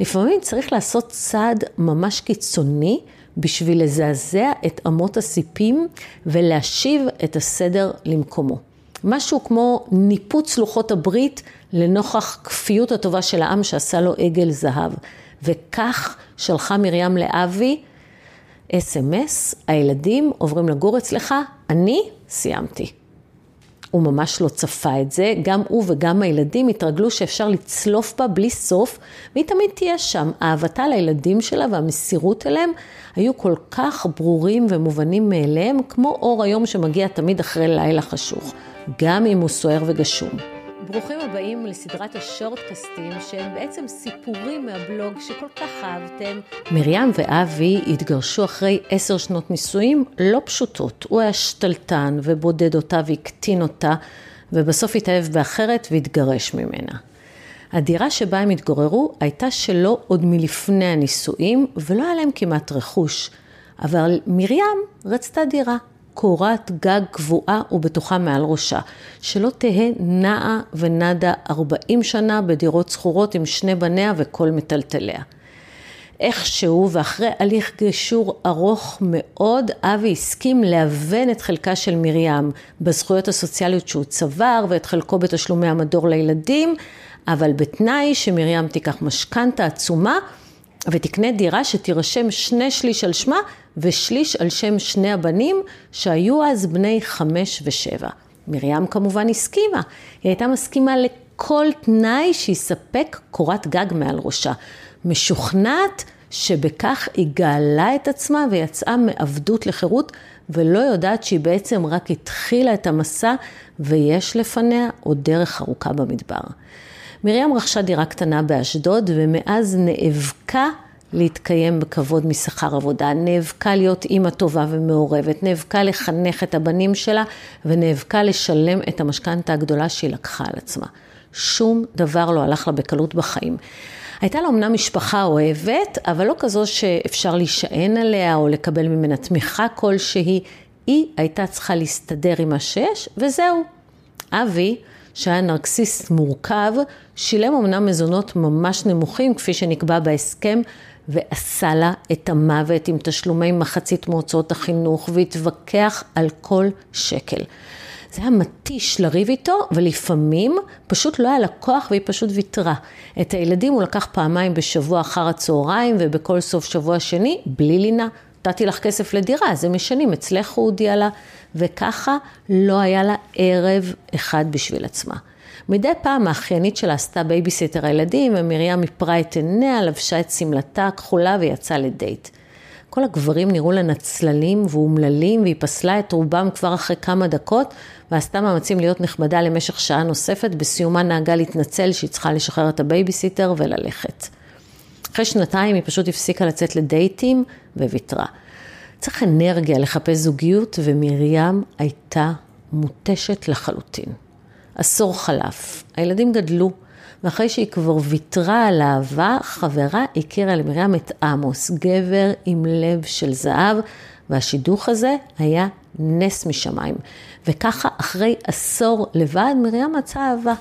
לפעמים צריך לעשות צעד ממש קיצוני בשביל לזעזע את אמות הסיפים ולהשיב את הסדר למקומו. משהו כמו ניפוץ לוחות הברית לנוכח כפיות הטובה של העם שעשה לו עגל זהב. וכך שלחה מרים לאבי אס.אם.אס, הילדים עוברים לגור אצלך, אני סיימתי. הוא ממש לא צפה את זה, גם הוא וגם הילדים התרגלו שאפשר לצלוף בה בלי סוף, והיא תמיד תהיה שם. אהבתה לילדים שלה והמסירות אליהם היו כל כך ברורים ומובנים מאליהם, כמו אור היום שמגיע תמיד אחרי לילה חשוך, גם אם הוא סוער וגשום. ברוכים הבאים לסדרת השורטקסטים שהם בעצם סיפורים מהבלוג שכל כך אהבתם. מרים ואבי התגרשו אחרי עשר שנות נישואים לא פשוטות. הוא היה שתלטן ובודד אותה והקטין אותה ובסוף התאהב באחרת והתגרש ממנה. הדירה שבה הם התגוררו הייתה שלו עוד מלפני הנישואים ולא היה להם כמעט רכוש. אבל מרים רצתה דירה. קורת גג קבועה ובטוחה מעל ראשה, שלא תהא נעה ונדה 40 שנה בדירות שכורות עם שני בניה וכל מטלטליה. איכשהו, ואחרי הליך גישור ארוך מאוד, אבי הסכים להוון את חלקה של מרים בזכויות הסוציאליות שהוא צבר ואת חלקו בתשלומי המדור לילדים, אבל בתנאי שמרים תיקח משכנתה עצומה ותקנה דירה שתירשם שני שליש על שמה ושליש על שם שני הבנים שהיו אז בני חמש ושבע. מרים כמובן הסכימה, היא הייתה מסכימה לכל תנאי שיספק קורת גג מעל ראשה. משוכנעת שבכך היא גאלה את עצמה ויצאה מעבדות לחירות ולא יודעת שהיא בעצם רק התחילה את המסע ויש לפניה עוד דרך ארוכה במדבר. מרים רכשה דירה קטנה באשדוד ומאז נאבקה להתקיים בכבוד משכר עבודה, נאבקה להיות אימא טובה ומעורבת, נאבקה לחנך את הבנים שלה ונאבקה לשלם את המשכנתה הגדולה שהיא לקחה על עצמה. שום דבר לא הלך לה בקלות בחיים. הייתה לה אמנם משפחה אוהבת, אבל לא כזו שאפשר להישען עליה או לקבל ממנה תמיכה כלשהי. היא הייתה צריכה להסתדר עם מה שיש, וזהו. אבי, שהיה נרקסיסט מורכב, שילם אמנם מזונות ממש נמוכים, כפי שנקבע בהסכם, ועשה לה את המוות עם תשלומי מחצית מהוצאות החינוך, והתווכח על כל שקל. זה היה מתיש לריב איתו, ולפעמים פשוט לא היה לה כוח והיא פשוט ויתרה. את הילדים הוא לקח פעמיים בשבוע אחר הצהריים, ובכל סוף שבוע שני, בלי לינה. נתתי לך כסף לדירה, זה משנים, אצלך הוא הודיע לה, וככה לא היה לה ערב אחד בשביל עצמה. מדי פעם האחיינית שלה עשתה בייביסיטר לילדים, ומרים איפרה את עיניה, לבשה את שמלתה הכחולה ויצאה לדייט. כל הגברים נראו לה נצלנים ואומללים, והיא פסלה את רובם כבר אחרי כמה דקות, ועשתה מאמצים להיות נחמדה למשך שעה נוספת, בסיומה נהגה להתנצל שהיא צריכה לשחרר את הבייביסיטר וללכת. אחרי שנתיים היא פשוט הפסיקה לצאת לדייטים וויתרה. צריך אנרגיה לחפש זוגיות, ומרים הייתה מותשת לחלוטין. עשור חלף, הילדים גדלו, ואחרי שהיא כבר ויתרה על אהבה, חברה הכירה למרים את עמוס, גבר עם לב של זהב, והשידוך הזה היה נס משמיים. וככה, אחרי עשור לבד, מרים מצאה אהבה.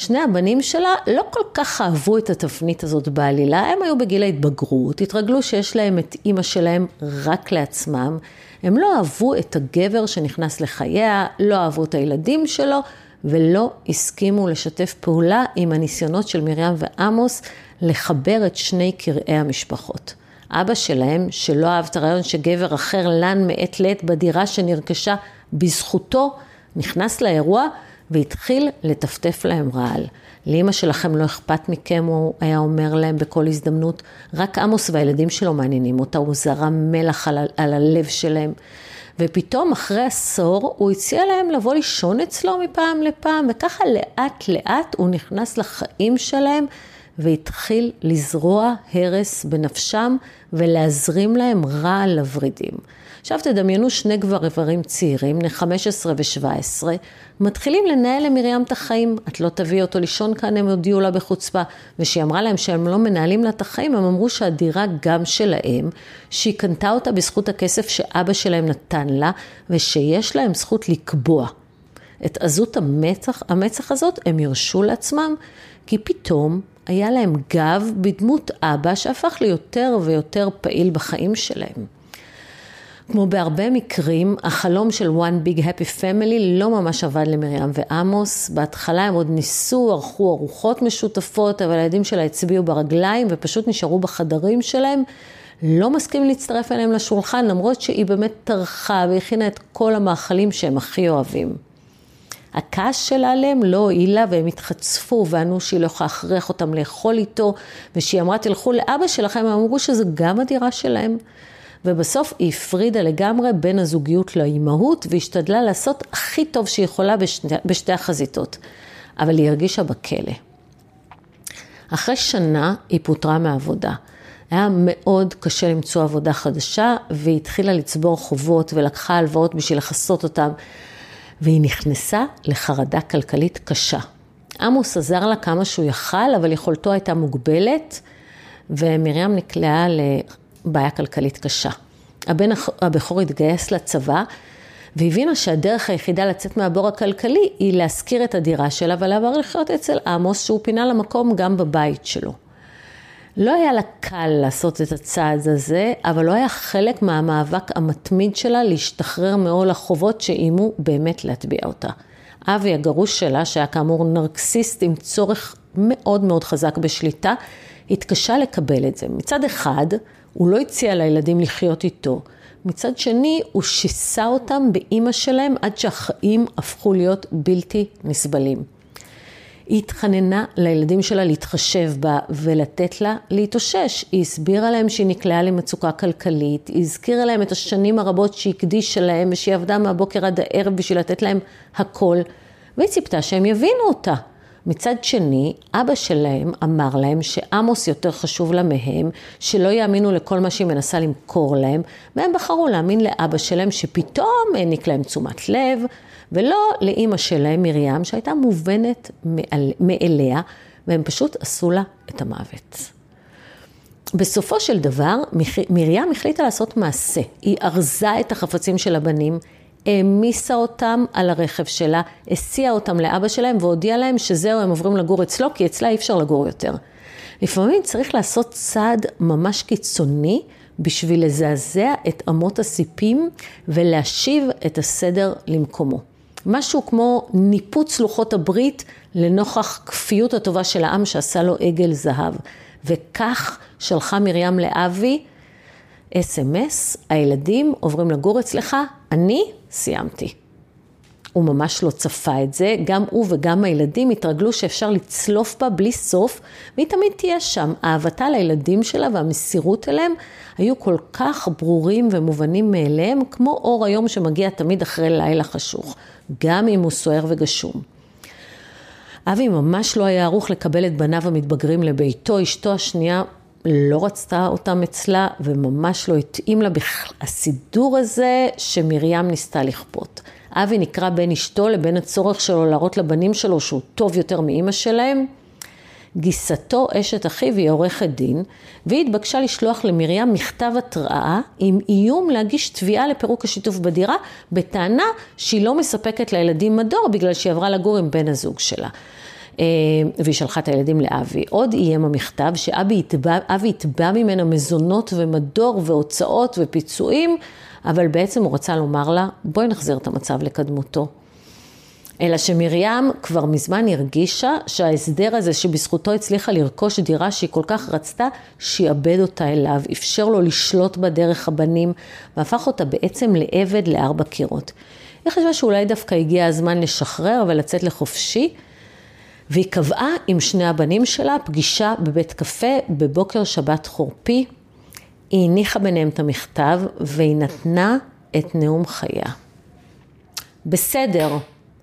שני הבנים שלה לא כל כך אהבו את התפנית הזאת בעלילה, הם היו בגיל ההתבגרות, התרגלו שיש להם את אימא שלהם רק לעצמם, הם לא אהבו את הגבר שנכנס לחייה, לא אהבו את הילדים שלו, ולא הסכימו לשתף פעולה עם הניסיונות של מרים ועמוס לחבר את שני קרעי המשפחות. אבא שלהם, שלא אהב את הרעיון שגבר אחר לן מעת לעת בדירה שנרכשה בזכותו, נכנס לאירוע והתחיל לטפטף להם רעל. לאמא שלכם לא אכפת מכם, הוא היה אומר להם בכל הזדמנות, רק עמוס והילדים שלו מעניינים אותה, הוא זרם מלח על, על הלב שלהם. ופתאום אחרי עשור הוא הציע להם לבוא לישון אצלו מפעם לפעם, וככה לאט לאט הוא נכנס לחיים שלהם והתחיל לזרוע הרס בנפשם ולהזרים להם רע לוורידים. עכשיו תדמיינו שני גבר איברים צעירים, בני 15 ו-17, מתחילים לנהל למרים את החיים. את לא תביאי אותו לישון כאן, הם הודיעו לה בחוצפה. וכשהיא אמרה להם שהם לא מנהלים לה את החיים, הם אמרו שהדירה גם שלהם, שהיא קנתה אותה בזכות הכסף שאבא שלהם נתן לה, ושיש להם זכות לקבוע. את עזות המצח, המצח הזאת הם ירשו לעצמם, כי פתאום היה להם גב בדמות אבא שהפך ליותר ויותר פעיל בחיים שלהם. כמו בהרבה מקרים, החלום של one big happy family לא ממש עבד למרים ועמוס. בהתחלה הם עוד ניסו, ערכו ארוחות משותפות, אבל הילדים שלה הצביעו ברגליים ופשוט נשארו בחדרים שלהם. לא מסכים להצטרף אליהם לשולחן, למרות שהיא באמת טרחה והכינה את כל המאכלים שהם הכי אוהבים. הכעס שלה עליהם לא הועילה והם התחצפו וענו שהיא לא יכולה להכריח אותם לאכול איתו ושהיא אמרה תלכו לאבא שלכם, הם אמרו שזו גם הדירה שלהם. ובסוף היא הפרידה לגמרי בין הזוגיות לאימהות והשתדלה לעשות הכי טוב שהיא יכולה בשתי, בשתי החזיתות. אבל היא הרגישה בכלא. אחרי שנה היא פוטרה מהעבודה. היה מאוד קשה למצוא עבודה חדשה והיא התחילה לצבור חובות ולקחה הלוואות בשביל לכסות אותם והיא נכנסה לחרדה כלכלית קשה. עמוס עזר לה כמה שהוא יכל, אבל יכולתו הייתה מוגבלת ומרים נקלעה בעיה כלכלית קשה. הבן הבכור התגייס לצבא והבינה שהדרך היחידה לצאת מהבור הכלכלי היא להשכיר את הדירה שלה ולעבור לחיות אצל עמוס שהוא פינה למקום גם בבית שלו. לא היה לה קל לעשות את הצעד הזה, אבל לא היה חלק מהמאבק המתמיד שלה להשתחרר מעול החובות שאיימו באמת להטביע אותה. אבי הגרוש שלה, שהיה כאמור נרקסיסט עם צורך מאוד מאוד חזק בשליטה, התקשה לקבל את זה. מצד אחד, הוא לא הציע לילדים לחיות איתו. מצד שני, הוא שיסה אותם באימא שלהם עד שהחיים הפכו להיות בלתי נסבלים. היא התחננה לילדים שלה להתחשב בה ולתת לה להתאושש. היא הסבירה להם שהיא נקלעה למצוקה כלכלית, היא הזכירה להם את השנים הרבות שהיא הקדישה להם ושהיא עבדה מהבוקר עד הערב בשביל לתת להם הכל, והיא ציפתה שהם יבינו אותה. מצד שני, אבא שלהם אמר להם שעמוס יותר חשוב לה מהם, שלא יאמינו לכל מה שהיא מנסה למכור להם, והם בחרו להאמין לאבא שלהם שפתאום העניק להם תשומת לב, ולא לאימא שלהם, מרים, שהייתה מובנת מאליה, והם פשוט עשו לה את המוות. בסופו של דבר, מרים החליטה לעשות מעשה. היא ארזה את החפצים של הבנים, העמיסה אותם על הרכב שלה, הסיעה אותם לאבא שלהם והודיעה להם שזהו, הם עוברים לגור אצלו, כי אצלה אי אפשר לגור יותר. לפעמים צריך לעשות צעד ממש קיצוני בשביל לזעזע את אמות הסיפים ולהשיב את הסדר למקומו. משהו כמו ניפוץ לוחות הברית לנוכח כפיות הטובה של העם שעשה לו עגל זהב. וכך שלחה מרים לאבי אס.אם.אס, הילדים עוברים לגור אצלך, אני סיימתי. הוא ממש לא צפה את זה, גם הוא וגם הילדים התרגלו שאפשר לצלוף בה בלי סוף, והיא תמיד תהיה שם. אהבתה לילדים שלה והמסירות אליהם היו כל כך ברורים ומובנים מאליהם, כמו אור היום שמגיע תמיד אחרי לילה חשוך, גם אם הוא סוער וגשום. אבי ממש לא היה ערוך לקבל את בניו המתבגרים לביתו, אשתו השנייה לא רצתה אותם אצלה וממש לא התאים לה הסידור הזה שמרים ניסתה לכפות. אבי נקרא בין אשתו לבין הצורך שלו להראות לבנים שלו שהוא טוב יותר מאימא שלהם. גיסתו, אשת אחיו, היא עורכת דין, והיא התבקשה לשלוח למרים מכתב התראה עם איום להגיש תביעה לפירוק השיתוף בדירה, בטענה שהיא לא מספקת לילדים מדור בגלל שהיא עברה לגור עם בן הזוג שלה. אה, והיא שלחה את הילדים לאבי. עוד איים המכתב שאבי יתבע, ממנה מזונות ומדור והוצאות ופיצויים, אבל בעצם הוא רצה לומר לה, בואי נחזיר את המצב לקדמותו. אלא שמרים כבר מזמן הרגישה שההסדר הזה שבזכותו הצליחה לרכוש דירה שהיא כל כך רצתה, שיאבד אותה אליו, אפשר לו לשלוט בה דרך הבנים, והפך אותה בעצם לעבד לארבע קירות. היא חשבה שאולי דווקא הגיע הזמן לשחרר ולצאת לחופשי, והיא קבעה עם שני הבנים שלה פגישה בבית קפה בבוקר שבת חורפי. היא הניחה ביניהם את המכתב והיא נתנה את נאום חייה. בסדר,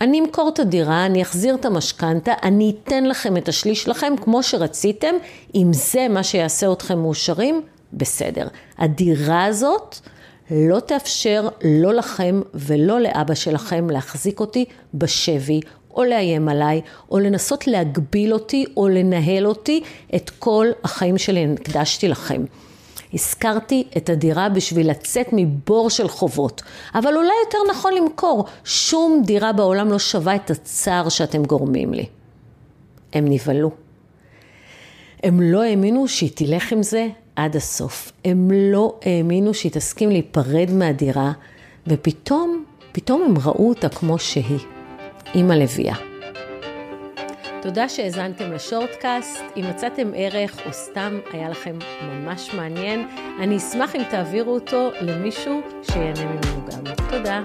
אני אמכור את הדירה, אני אחזיר את המשכנתה, אני אתן לכם את השליש שלכם כמו שרציתם, אם זה מה שיעשה אתכם מאושרים, בסדר. הדירה הזאת לא תאפשר לא לכם ולא לאבא שלכם להחזיק אותי בשבי או לאיים עליי, או לנסות להגביל אותי, או לנהל אותי את כל החיים שלי, הקדשתי לכם. הזכרתי את הדירה בשביל לצאת מבור של חובות, אבל אולי יותר נכון למכור. שום דירה בעולם לא שווה את הצער שאתם גורמים לי. הם נבהלו. הם לא האמינו שהיא תלך עם זה עד הסוף. הם לא האמינו שהיא תסכים להיפרד מהדירה, ופתאום, פתאום הם ראו אותה כמו שהיא, אימא לביאה. תודה שהאזנתם לשורטקאסט. אם מצאתם ערך או סתם היה לכם ממש מעניין, אני אשמח אם תעבירו אותו למישהו שיהנה ממנו גם. תודה.